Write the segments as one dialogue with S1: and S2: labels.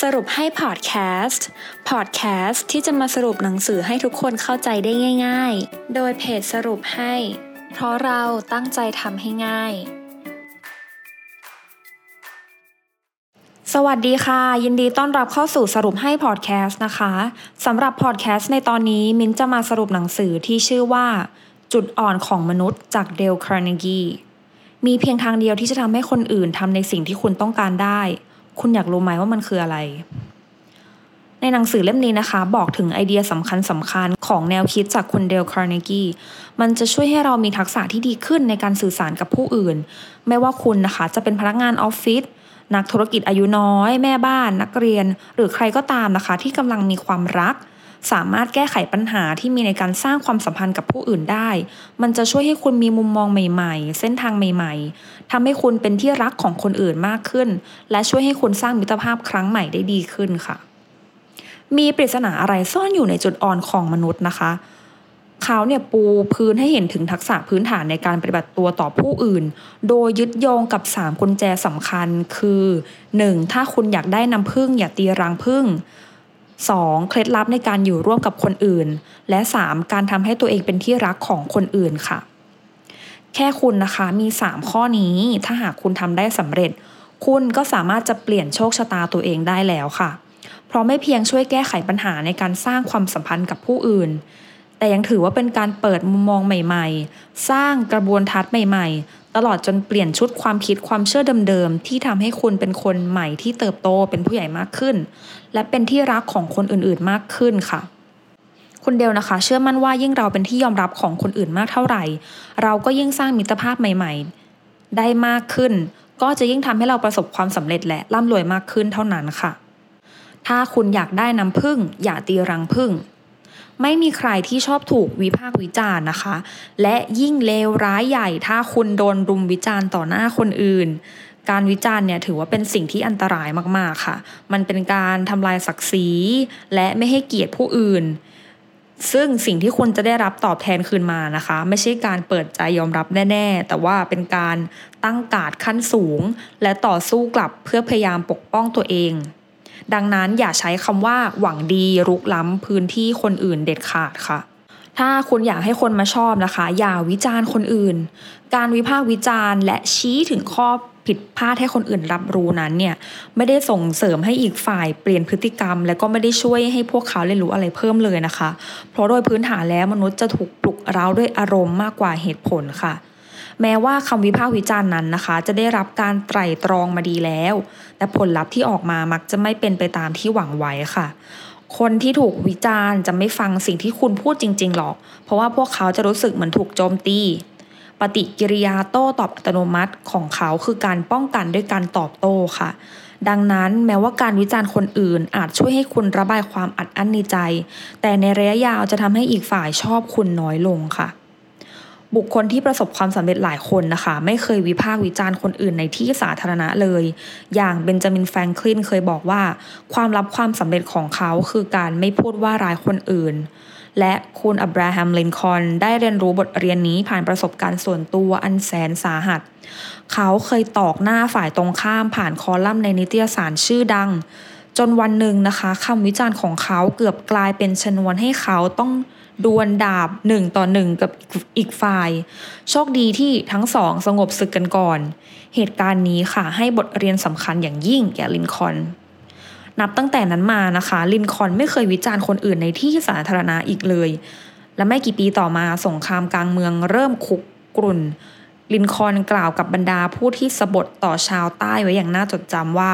S1: สรุปให้พอดแคสต์ พอดแคสต์ที่จะมาสรุปหนังสือให้ทุกคนเข้าใจได้ง่าย ๆ โดยเพจสรุปให้ เพราะเราตั้งใจทำให้ง่าย สวัสดีค่ะ ยินดีต้อนรับเข้าสู่สรุปให้พอดแคสต์นะคะสำหรับพอดแคสต์ในตอนนี้มิ้นจะมาสรุปหนังสือที่ชื่อว่า จุดอ่อนของมนุษย์จากเดลคาร์เนกีมีเพียงทางเดียวที่จะทำให้คนอื่นทำในสิ่งที่คุณต้องการได้ คุณอยากรู้ไหมว่ามันคืออะไร ในหนังสือเล่มนี้นะคะ บอกถึงไอเดียสำคัญสำคัญของแนวคิดจากคุณเดลคาร์เนกีมันจะช่วยให้เรามีทักษะที่ดีขึ้นในการสื่อสารกับผู้อื่น ไม่ว่าคุณนะคะจะเป็นพนักงานออฟฟิศนักธุรกิจอายุน้อย แม่บ้าน นักเรียน หรือใครก็ตามนะคะ ที่กำลังมีความรัก สามารถแก้ไขปัญหาที่มีในการสร้างความสัมพันธ์กับผู้อื่นได้ มันจะช่วยให้คุณมีมุมมองใหม่ ๆ เส้นทางใหม่ ๆทำให้คุณเป็นที่รักของคนอื่นมากขึ้น และช่วยให้คุณสร้างมิตรภาพครั้งใหม่ได้ดีขึ้นค่ะ มีปริศนาอะไรซ่อนอยู่ในจุดอ่อนของมนุษย์นะคะเขาเนี่ยปูพื้นให้เห็นถึงทักษะพื้นฐานในการปฏิบัติตัวต่อผู้อื่น โดยยึดโยงกับ 3 กุญแจสำคัญคือ 1. ถ้าคุณอยากได้น้ำพึ่งอย่าตีรังพึ่ง 2. เคล็ดลับในการอยู่ร่วมกับคนอื่น และ 3. การทำให้ตัวเองเป็นที่รักของคนอื่นค่ะ แค่คุณนะคะมี 3 ข้อนี้ ถ้าหากคุณทำได้สำเร็จ คุณก็สามารถจะเปลี่ยนโชคชะตาตัวเองได้แล้วค่ะ เพราะไม่เพียงช่วยแก้ไขปัญหาในการสร้างความสัมพันธ์กับผู้อื่น แต่ยังถือว่าเป็นการเปิดมุมมองใหม่ ๆ สร้างกระบวนทัศน์ใหม่ ๆ ตลอดจนเปลี่ยนชุดความคิดความเชื่อเดิมๆที่ทำให้คุณเป็นคนใหม่ที่เติบโตเป็นผู้ใหญ่มากขึ้น และเป็นที่รักของคนอื่นๆมากขึ้นค่ะ คุณเดลนะคะ เชื่อมั่นว่ายิ่งเราเป็นที่ยอมรับของคนอื่นมากเท่าไหร่ เราก็ยิ่งสร้างมิตรภาพใหม่ ๆ ได้มากขึ้น ก็จะยิ่งทำให้เราประสบความสำเร็จและร่ำรวยมากขึ้นเท่านั้นค่ะ ถ้าคุณอยากได้น้ำพึ่งอย่าตีรังพึ่ง ไม่มีใครที่ชอบถูกวิพากษ์วิจารณ์นะคะ และยิ่งเลวร้ายใหญ่ถ้าคุณโดนรุมวิจารณ์ต่อหน้าคนอื่น การวิจารณ์เนี่ยถือว่าเป็นสิ่งที่อันตรายมากๆค่ะ มันเป็นการทำลายศักดิ์ศรีและไม่ให้เกียรติผู้อื่น ซึ่งสิ่งที่คุณจะได้รับตอบแทนคืนมานะคะ ไม่ใช่การเปิดใจยอมรับแน่ๆ แต่ว่าเป็นการตั้งกาดขั้นสูง และต่อสู้กลับเพื่อพยายามปกป้องตัวเอง ดังนั้นอย่าใช้คำว่าหวังดีรุกล้ำพื้นที่คนอื่นเด็ดขาดค่ะ ถ้าคุณอยากให้คนมาชอบนะคะ อย่าวิจารณ์คนอื่น การวิพากษ์วิจารณ์ และชี้ถึงข้อผิดพลาดให้คนอื่นรับรู้นั้นเนี่ยไม่ได้ส่งเสริมให้อีกฝ่ายเปลี่ยนพฤติกรรม และก็ไม่ได้ช่วยให้พวกเขาเรียนรู้อะไรเพิ่มเลยนะคะ เพราะโดยพื้นฐานแล้วมนุษย์จะถูกปลุกเร้าด้วยอารมณ์มากกว่าเหตุผลค่ะ แม้ว่าคำวิพากษ์วิจารณ์นั้นนะคะ จะได้รับการไตร่ตรองมาดีแล้ว แต่ผลลัพธ์ที่ออกมามักจะไม่เป็นไปตามที่หวังไว้ค่ะ คนที่ถูกวิจารณ์จะไม่ฟังสิ่งที่คุณพูดจริง ๆ หรอก เพราะว่าพวกเขาจะรู้สึกเหมือนถูกโจมตี ปฏิกิริยาโต้ตอบอัตโนมัติของเขาคือการป้องกันด้วยการตอบโต้ค่ะดังนั้นแม้ว่าการวิจารณ์คนอื่น อาจช่วยให้คุณระบายความอัดอั้นในใจ แต่ในระยะยาวจะทำให้อีกฝ่ายชอบคุณน้อยลงค่ะ บุคคลที่ประสบความสำเร็จหลายคนนะคะ ไม่เคยวิพากษ์วิจารณ์คนอื่นในที่สาธารณะเลย อย่างเบนจามินแฟรงคลินเคยบอกว่า ความลับความสำเร็จของเขาคือการไม่พูดว่าร้ายคนอื่น และคุณอับราฮัมลินคอนได้เรียนรู้บทเรียนนี้ผ่านประสบการณ์ส่วนตัวอันแสนสาหัส เขาเคยตอกหน้าฝ่ายตรงข้ามผ่านคอลัมน์ในนิตยสารชื่อดัง จนวันหนึ่งนะคะคำวิจารณ์ของเขาเกือบกลายเป็นชนวนให้เขาต้อง ดวลดาบหนึ่งต่อหนึ่งกับอีกฝ่าย โชคดีที่ทั้งสองสงบศึกกันก่อน เหตุการณ์นี้ค่ะให้บทเรียนสำคัญอย่างยิ่งแก่ลินคอนนับตั้งแต่นั้นมานะคะ ลินคอนไม่เคยวิจารณ์คนอื่นในที่สาธารณะอีกเลย และไม่กี่ปีต่อมาสงครามกลางเมืองเริ่มคุกกรุ่น ลินคอนกล่าวกับบรรดาผู้ที่สบทต่อชาวใต้ไว้อย่างน่าจดจำว่า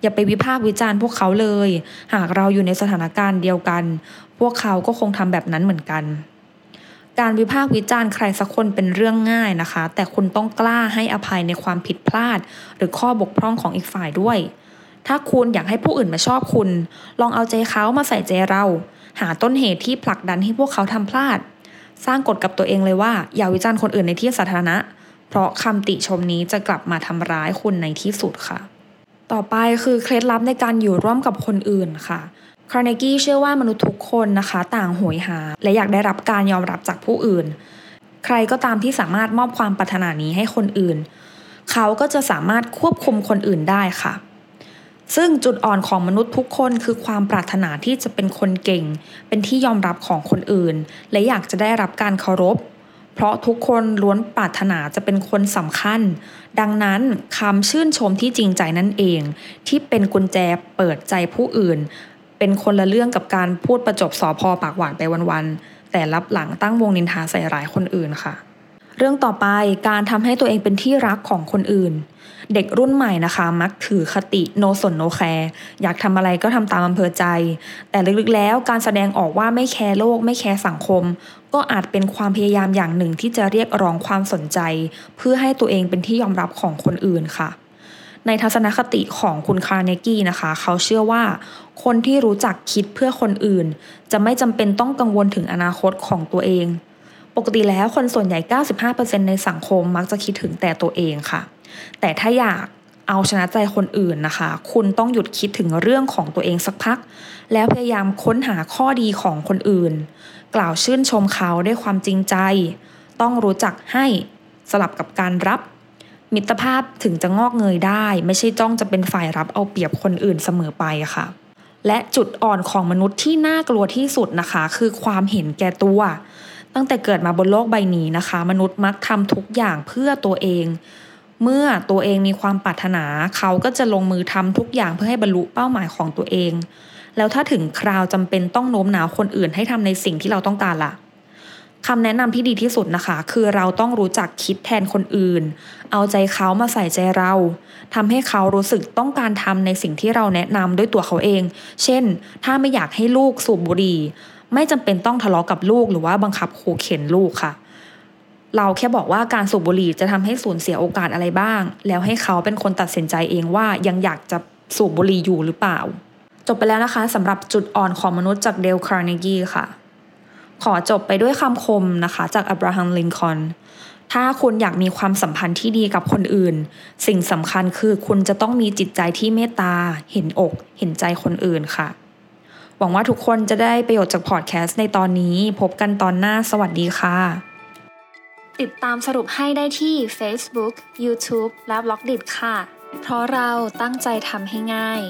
S1: อย่าไปวิพากษ์วิจารณ์พวกเขาเลย หากเราอยู่ในสถานการณ์เดียวกัน พวกเขาก็คงทำแบบนั้นเหมือนกัน การวิพากษ์วิจารณ์ใครสักคนเป็นเรื่องง่ายนะคะ แต่คุณต้องกล้าให้อภัยในความผิดพลาด หรือข้อบกพร่องของอีกฝ่ายด้วย ถ้าคุณอยากให้ผู้อื่นมาชอบคุณ ลองเอาใจเขามาใส่ใจเรา หาต้นเหตุที่ผลักดันให้พวกเขาทำพลาด สร้างกฎกับตัวเองเลยว่า อย่าวิจารณ์คนอื่นในที่สาธารณะ เพราะคำติชมนี้จะกลับมาทำร้ายคุณในที่สุดค่ะ ต่อไปคือเคล็ดลับในการอยู่ร่วมกับคนอื่นค่ะ คาร์เนกี้เชื่อว่ามนุษย์ทุกคนนะคะ ต่างโหยหา และอยากได้รับการยอมรับจากผู้อื่น ใครก็ตามที่สามารถมอบความปรารถนานี้ให้คนอื่น เขาก็จะสามารถควบคุมคนอื่นได้ค่ะ ซึ่งจุดอ่อนของมนุษย์ทุกคนคือความปรารถนาที่จะเป็นคนเก่ง เป็นที่ยอมรับของคนอื่น และอยากจะได้รับการเคารพ เพราะทุกคนล้วนปรารถนาจะเป็นคนสำคัญ ดังนั้นคำชื่นชมที่จริงใจนั่นเอง ที่เป็นกุญแจเปิดใจผู้อื่น เป็นคนละเรื่องกับการพูดประจบสอพอปากหวานไปวันๆแต่ลับหลังตั้งวงนินทาใส่ร้ายคนอื่นค่ะ เรื่องต่อไปการทำให้ตัวเองเป็นที่รักของคนอื่น เด็กรุ่นใหม่นะคะ มักถือคติ no สน no care อยากทำอะไรก็ทำตามอำเภอใจ แต่ลึกๆแล้วการแสดงออกว่าไม่แคร์โลก ไม่แคร์สังคม ก็อาจเป็นความพยายามอย่างหนึ่งที่จะเรียกร้องความสนใจ เพื่อให้ตัวเองเป็นที่ยอมรับของคนอื่นค่ะ ในทัศนคติของคุณคาร์เนกี้นะคะ เขาเชื่อว่า คนที่รู้จักคิดเพื่อคนอื่น จะไม่จำเป็นต้องกังวลถึงอนาคตของตัวเอง ปกติแล้วคนส่วนใหญ่ 95%ในสังคมมักจะคิดถึงแต่ตัวเองค่ะ แต่ถ้าอยากเอาชนะใจคนอื่นนะคะ คุณต้องหยุดคิดถึงเรื่องของตัวเองสักพัก แล้วพยายามค้นหาข้อดีของคนอื่น กล่าวชื่นชมเขาด้วยความจริงใจ ต้องรู้จักให้สลับกับการรับ มิตรภาพถึงจะงอกเงยได้ ไม่ใช่จ้องจะเป็นฝ่ายรับเอาเปรียบคนอื่นเสมอไปค่ะ และจุดอ่อนของมนุษย์ที่น่ากลัวที่สุดนะคะ คือความเห็นแก่ตัว ตั้งแต่เกิดมาบนโลกใบนี้นะคะ มนุษย์มักทำทุกอย่างเพื่อตัวเอง เมื่อตัวเองมีความปรารถนา เขาก็จะลงมือทำทุกอย่างเพื่อให้บรรลุเป้าหมายของตัวเอง แล้วถ้าถึงคราวจำเป็นต้องโน้มน้าวคนอื่นให้ทำในสิ่งที่เราต้องการล่ะ คำแนะนำที่ดีที่สุดนะคะ คือเราต้องรู้จักคิดแทนคนอื่น เอาใจเขามาใส่ใจเราทำให้เขารู้สึกต้องการทำในสิ่งที่เราแนะนำด้วยตัวเขาเอง เช่น ถ้าไม่อยากให้ลูกสูบบุหรี่ ไม่จำเป็นต้องทะเลาะกับลูกหรือว่าบังคับขู่เข็นลูกค่ะเราแค่บอกว่าการสูบบุหรี่จะทำให้สูญเสียโอกาสอะไรบ้าง แล้วให้เขาเป็นคนตัดสินใจเองว่ายังอยากจะสูบบุหรี่อยู่หรือเปล่า จบไปแล้วนะคะสำหรับจุดอ่อนของมนุษย์จากเดลคาร์เนกีค่ะ ขอจบไปด้วยคำคมนะคะจากอับราฮัมลินคอนถ้าคุณอยากมีความสัมพันธ์ที่ดีกับคนอื่น สิ่งสำคัญคือคุณจะต้องมีจิตใจที่เมตตา เห็นอก เห็นใจคนอื่นค่ะ หวังว่าทุกคนจะได้ประโยชน์จากพอดแคสต์ในตอนนี้ พบกันตอนหน้าสวัสดีค่ะ
S2: ติดตามสรุปให้ได้ที่ Facebook, YouTube และ b ล็อกดิค่ะ เพราะเราตั้งใจทำให้ง่าย